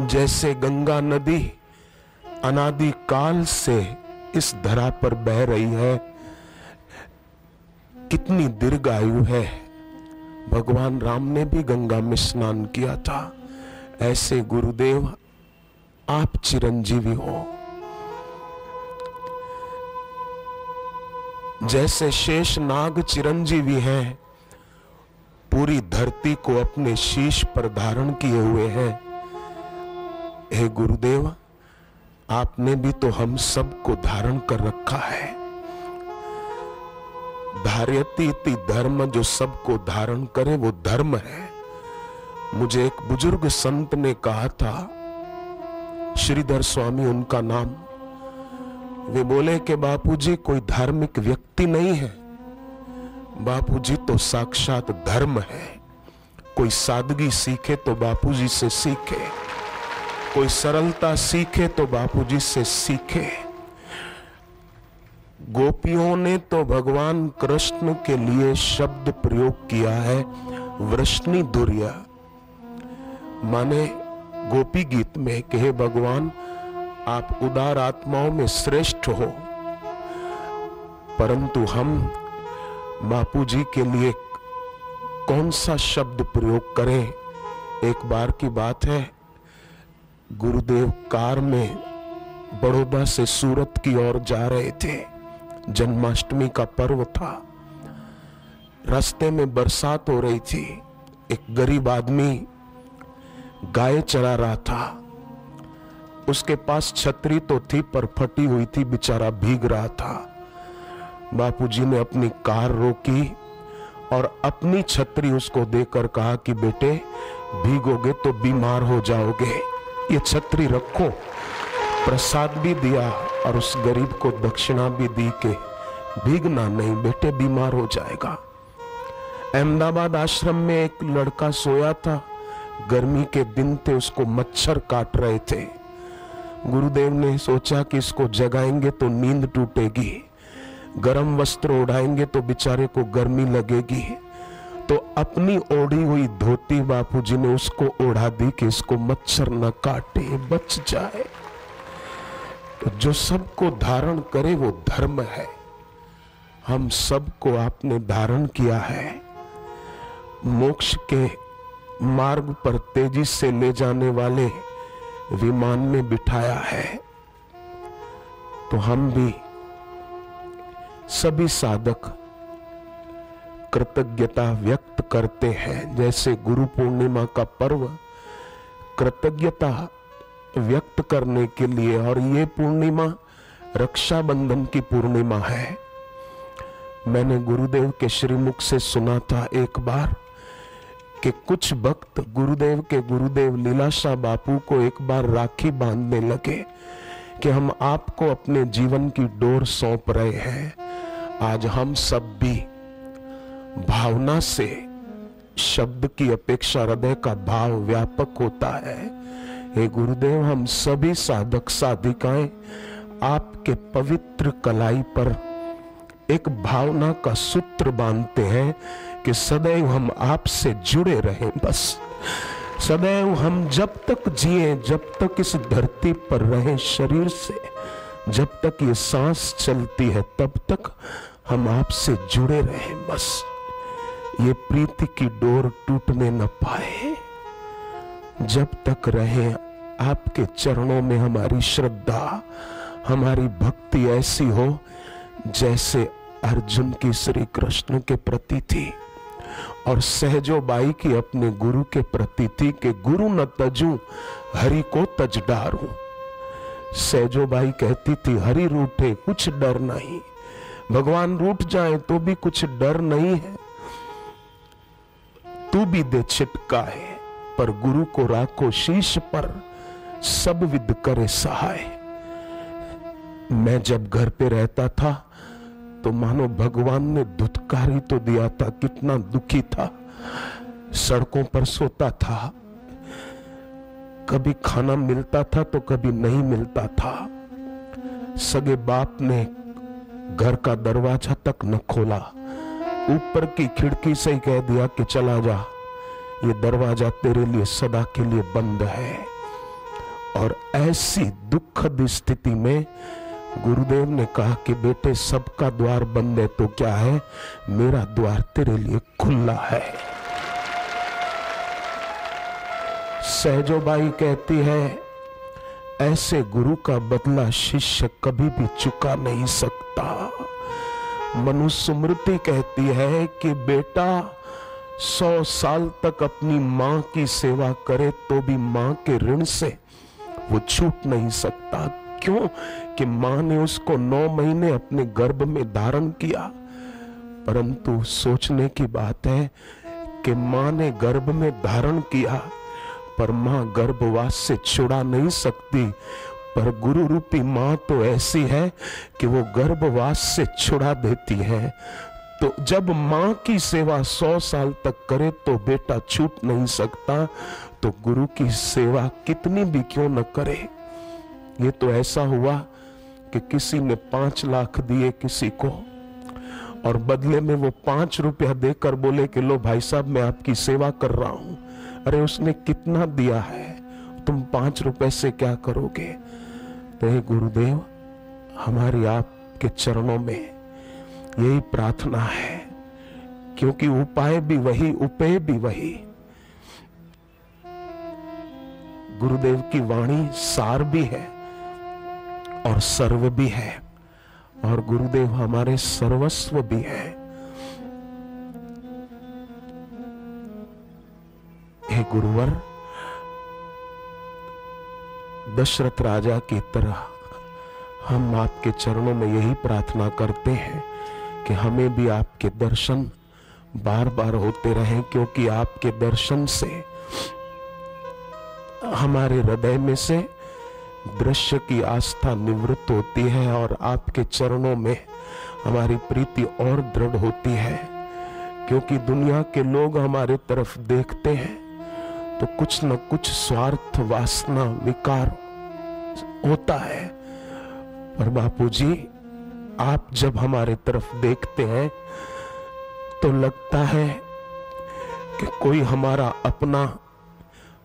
जैसे गंगा नदी अनादि काल से इस धरा पर बह रही है, कितनी दीर्घ आयु है। भगवान राम ने भी गंगा में स्नान किया था। ऐसे गुरुदेव, आप चिरंजीवी हो। जैसे शेष नाग चिरंजीवी हैं, पूरी धरती को अपने शीश पर धारण किए हुए हैं। हे गुरुदेव, आपने भी तो हम सबको धारण कर रखा है। धार्यती धर्म जो सबको धारण करे, वो धर्म है। मुझे एक बुज़ुर्ग संत ने कहा था, श्रीधर स्वामी उनका नाम। वे बोले कि बापूजी, कोई धार्मिक व्यक्ति नहीं है। बापूजी तो साक्षात धर्म है। कोई सादगी सीखे तो बापूजी से सीखे। कोई सरलता सीखे तो बापूजी से सीखे। गोपियों ने तो भगवान कृष्ण के लिए शब्द प्रयोग किया है, वृष्णि दुर्या। माने गोपी गीत में कहे, भगवान, आप उदार आत्माओं में श्रेष्ठ हो। परंतु हम बापू जी के लिए कौन सा शब्द प्रयोग करें? एक बार की बात है। गुरुदेव कार में बड़ौदा से सूरत की ओर जा रहे थे। जन्माष्टमी का पर्व था। रास्ते में बरसात हो रही थी। एक गरीब आदमी गाय चरा रहा था। उसके पास छतरी तो थी, पर फटी हुई थी, बेचारा भीग रहा था। बापूजी ने अपनी कार रोकी और अपनी छतरी उसको देकर कहा कि, बेटे, भीगोगे तो बीमार हो जाओगे। ये छतरी रखो। प्रसाद भी दिया और उस गरीब को दक्षिणा भी दी के भीगना नहीं, बेटे बीमार हो जाएगा। अहमदाबाद आश्रम में एक लड़का सोया था। गर्मी के दिन थे, उसको मच्छर काट रहे थे। गुरुदेव ने सोचा कि इसको जगाएँगे तो नींद टूटेगी। गर्म वस्त्र उड़ाएँगे तो बेचारे को गर्मी लगेगी। तो अपनी ओढ़ी हुई धोती बापूजी ने उसको ओढ़ा दी कि इसको मच्छर न काटे, बच जाए। तो जो सबको धारण करे वो धर्म है। हम सबको आपने धारण किया है। मोक्ष के मार्ग पर तेज़ी से ले जाने वाले विमान में बिठाया है। तो हम भी सभी साधक कृतज्ञता व्यक्त करते हैं। जैसे गुरु पूर्णिमा का पर्व, कृतज्ञता व्यक्त करने के लिए, और ये पूर्णिमा रक्षाबंधन की पूर्णिमा है। मैंने गुरुदेव के श्रीमुख से सुना था एक बार कि कुछ भक्त गुरुदेव के गुरुदेव लीलाशाह बापू को एक बार राखी बांधने लगे कि हम आपको अपने जीवन की डोर सौंप रहे हैं। आज हम सब भी भावना से शब्द की अपेक्षा हृदय का भाव व्यापक होता है। हे गुरुदेव, हम सभी साधक साधिकाएँ आपके पवित्र कलाई पर एक भावना का सूत्र बांधते हैं कि सदैव हम आपसे जुड़े रहें। बस सदैव हम जब तक जिए, जब तक इस धरती पर रहें शरीर से, जब तक ये सांस चलती है, तब तक हम आपसे जुड़े रहें। बस ये प्रीति की डोर टूटने न पाए। जब तक रहे आपके चरणों में हमारी श्रद्धा, हमारी भक्ति ऐसी हो, जैसे अर्जुन की श्री कृष्ण के प्रति थी और सहजो बाई की अपने गुरु के प्रति थी कि गुरु न तजू, हरि को तज डारू। सहजो बाई कहती थी, हरि रूठे, कुछ डर नहीं। भगवान रूठ जाए तो भी कुछ डर नहीं है। तू भी दे छिटकाए पर गुरु को राखो शीश पर सब विद करे सहाय। मैं जब घर पे रहता था तो मानो भगवान ने धुतकारी तो दिया था, कितना दुखी था। सड़कों पर सोता था। कभी खाना मिलता था तो कभी नहीं मिलता था। सगे बाप ने घर का दरवाज़ा तक न खोला। ऊपर की खिड़की से कह दिया कि चला जा। ये दरवाज़ा तेरे लिए सदा के लिए बंद है। और ऐसी दुखद स्थिति में गुरुदेव ने कहा कि बेटे, सबका द्वार बंद है तो क्या है? मेरा द्वार तेरे लिए खुला है। सहजोबाई कहती है, ऐसे गुरु का बदला शिष्य कभी भी चुका नहीं सकता। मनुस्मृति कहती है कि बेटा, सौ साल तक अपनी माँ की सेवा करे तो भी माँ के ऋण से वो छूट नहीं सकता। क्यों? कि माँ ने उसको नौ महीने अपने गर्भ में धारण किया। परंतु सोचने की बात है कि माँ ने गर्भ में धारण किया, पर माँ गर्भवास से छुड़ा नहीं सकती। पर गुरु रूपी माँ तो ऐसी है कि वो गर्भवास से छुड़ा देती है। तो जब माँ की सेवा सौ साल तक करे तो बेटा छूट नहीं सकता तो गुरु की सेवा कितनी भी क्यों न करे। ये तो ऐसा हुआ कि किसी ने पाँच लाख दिए किसी को और बदले में वो पाँच रुपया देकर बोले कि लो भाई साहब, मैं आपकी सेवा कर रहा हूँ। अरे उसने कितना दिया है? तुम पाँच रुपए से क्या करोगे? तो हे, गुरुदेव, हमारी आपके चरणों में यही प्रार्थना है, क्योंकि उपाय भी वही, उपेय भी वही। गुरुदेव की वाणी सार भी है और सर्व भी है, और गुरुदेव हमारे सर्वस्व भी है। हे गुरुवर दशरथ राजा की तरह। हम आपके चरणों में यही प्रार्थना करते हैं कि हमें भी आपके दर्शन बार बार होते रहें, क्योंकि आपके दर्शन से, हमारे हृदय में से दृश्य की आस्था निवृत्त होती है और आपके चरणों में हमारी प्रीति और दृढ़ होती है। क्योंकि दुनिया के लोग हमारे तरफ़ देखते हैं तो कुछ न कुछ स्वार्थ वासना, विकार होता है। पर बापू जी आप जब हमारे तरफ़ देखते हैं तो लगता है कि कोई हमारा अपना,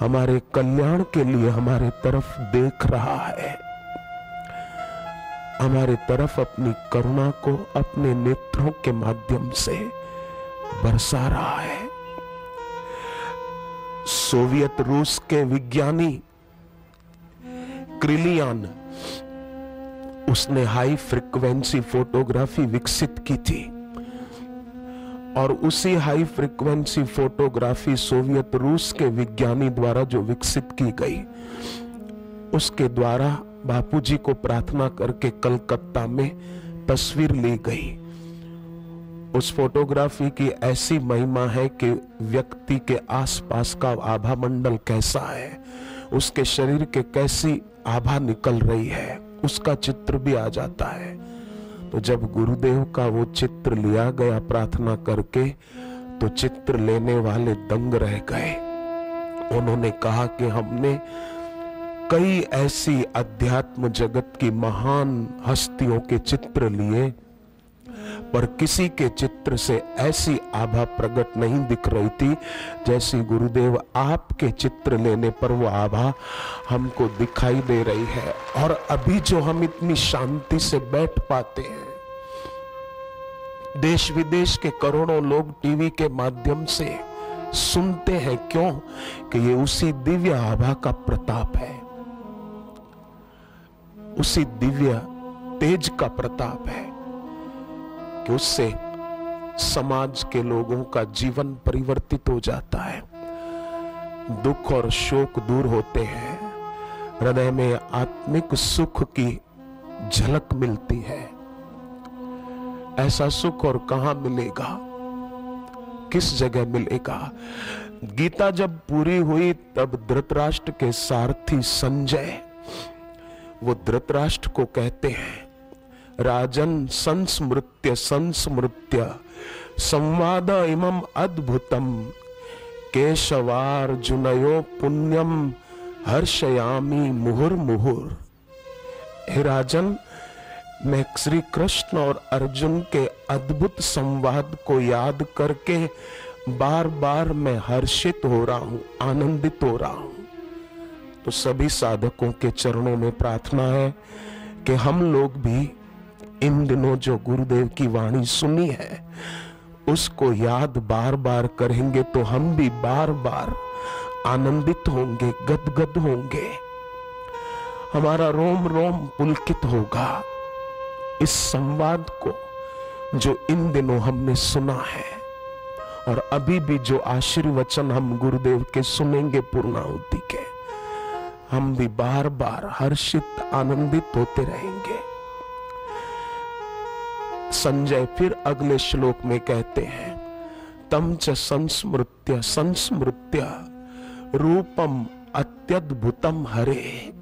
हमारे कल्याण के लिए हमारे तरफ़ देख रहा है। हमारे तरफ़ अपनी करुणा को अपने नेत्रों के माध्यम से बरसा रहा है। सोवियत रूस के विज्ञानी क्रिलियान। उसने हाई फ्रिक्वेंसी फोटोग्राफी विकसित की थी। और उसी हाई फ्रीक्वेंसी फोटोग्राफी सोवियत रूस के विज्ञानी द्वारा जो विकसित की गई, उसके द्वारा बापूजी को प्रार्थना करके कलकत्ता में तस्वीर ली गई। उस फोटोग्राफी की ऐसी महिमा है कि व्यक्ति के आसपास का आभा मंडल कैसा है। उसके शरीर के कैसी आभा निकल रही है, उसका चित्र भी आ जाता है। तो जब गुरुदेव का वो चित्र लिया गया प्रार्थना करके तो चित्र लेने वाले दंग रह गए। उन्होंने कहा कि हमने कई ऐसी अध्यात्म जगत की महान हस्तियों के चित्र लिए पर किसी के चित्र से ऐसी आभा प्रकट नहीं दिख रही थी जैसी गुरुदेव आपके चित्र लेने पर वो आभा हमको दिखाई दे रही है। और अभी जो हम इतनी शांति से बैठ पाते हैं, देश विदेश के करोड़ों लोग टीवी के माध्यम से सुनते हैं क्यों कि ये उसी दिव्य आभा का प्रताप है? उसी दिव्य तेज का प्रताप है। कि उससे समाज के लोगों का जीवन परिवर्तित हो जाता है। दुख और शोक दूर होते हैं। हृदय में आत्मिक सुख की झलक मिलती है। ऐसा सुख और कहा मिलेगा? किस जगह मिलेगा? गीता जब पूरी हुई, तब धृतराष्ट्र के सारथी संजय, वो धृतराष्ट्र को कहते हैं राजन संस्मृत्य संस्मृत्य। संवाद इमम अद्भुतम। केशवार्जुनयो पुण्यम हर्षयामी मुहुर मुहुर हे राजन, मैं श्री कृष्ण और अर्जुन के अद्भुत संवाद को याद करके बार बार मैं हर्षित हो रहा हूँ, आनंदित हो रहा हूँ। तो सभी साधकों के चरणों में प्रार्थना है कि हम लोग भी इन दिनों जो गुरुदेव की वाणी सुनी है, उसको याद बार बार करेंगे तो हम भी बार बार आनंदित होंगे, गदगद होंगे। हमारा रोम रोम पुलकित होगा इस संवाद को जो इन दिनों हमने सुना है। और अभी भी जो आशीर्वचन हम गुरुदेव के सुनेंगे पूर्णाहुति के, हम भी बार बार हर्षित, आनंदित होते रहेंगे। संजय फिर अगले श्लोक में कहते हैं, तम च संस्मृत्य संस्मृत्य, रूपम अत्यद्भुतम हरे।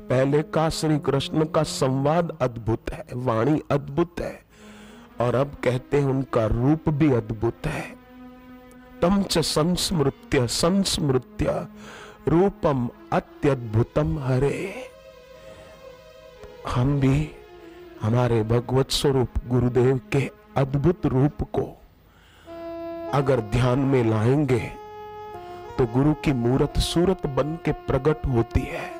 पहले का श्री कृष्ण का संवाद अद्भुत है, वाणी अद्भुत है, और अब कहते हैं उनका रूप भी अद्भुत है। तम च संस्मृत्य संस्मृत्य, रूपम अत्यद्भुतम हरे। हम भी हमारे भगवत स्वरूप गुरुदेव के अद्भुत रूप को अगर ध्यान में लाएँगे तो गुरु की मूर्त सूरत बन के प्रकट होती है।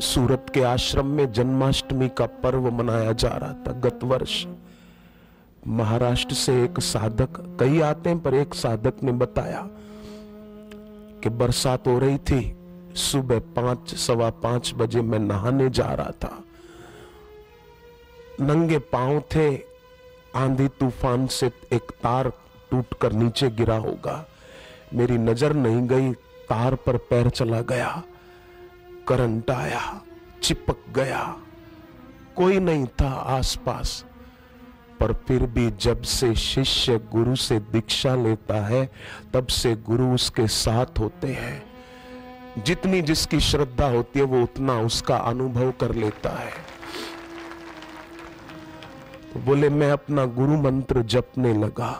सूरत के आश्रम में जन्माष्टमी का पर्व मनाया जा रहा था गत वर्ष। महाराष्ट्र से एक साधक, कई आते हैं पर एक साधक ने बताया कि बरसात हो रही थी, सुबह पाँच, सवा पाँच बजे मैं नहाने जा रहा था। नंगे पाँव थे, आंधी तूफ़ान से एक तार टूटकर नीचे गिरा होगा। मेरी नज़र नहीं गई, तार पर पैर चला गया। करंट आया, चिपक गया। कोई नहीं था आसपास। पर फिर भी जब से शिष्य गुरु से दीक्षा लेता है, तब से गुरु उसके साथ होते हैं। जितनी जिसकी श्रद्धा होती है, वो उतना उसका अनुभव कर लेता है। तो बोले, मैं अपना गुरु मंत्र जपने लगा।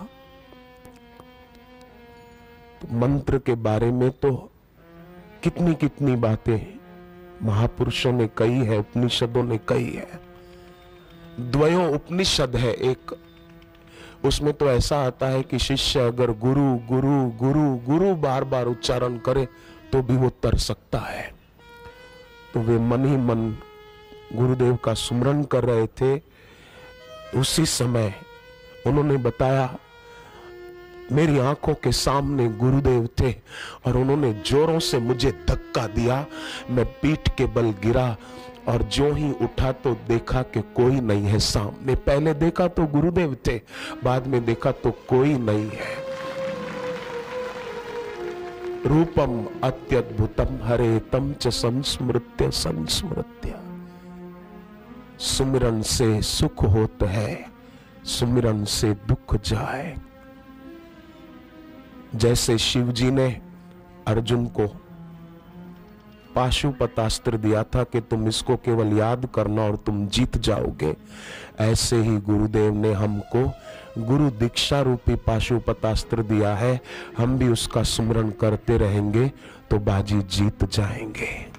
तो मंत्र के बारे में तो कितनी कितनी बातें महापुरुषों ने कही है, उपनिषदों ने कही है। द्वयों उपनिषद है एक। उसमें तो ऐसा आता है कि शिष्य अगर गुरु गुरु गुरु गुरु बार बार उच्चारण करे तो भी वो तर सकता है। तो वे मन ही मन गुरुदेव का सुमरण कर रहे थे उसी समय उन्होंने बताया, मेरी आँखों के सामने गुरुदेव थे और उन्होंने जोरों से मुझे धक्का दिया। मैं पीठ के बल गिरा और जो ही उठा तो देखा कि कोई नहीं है सामने। पहले देखा तो गुरुदेव थे, बाद में देखा तो कोई नहीं है। रूपम अत्यद्भुतम, हरे तम च संस्मृत्य संस्मृत्य। सुमिरन से सुख होत है, सुमिरन से दुख जाए। जैसे शिव जी ने अर्जुन को पाशुपतास्त्र दिया था कि तुम इसको केवल याद करना और तुम जीत जाओगे, ऐसे ही गुरुदेव ने हमको गुरु दीक्षा रूपी पाशुपतास्त्र दिया है। हम भी उसका स्मरण करते रहेंगे तो बाजी जीत जाएँगे।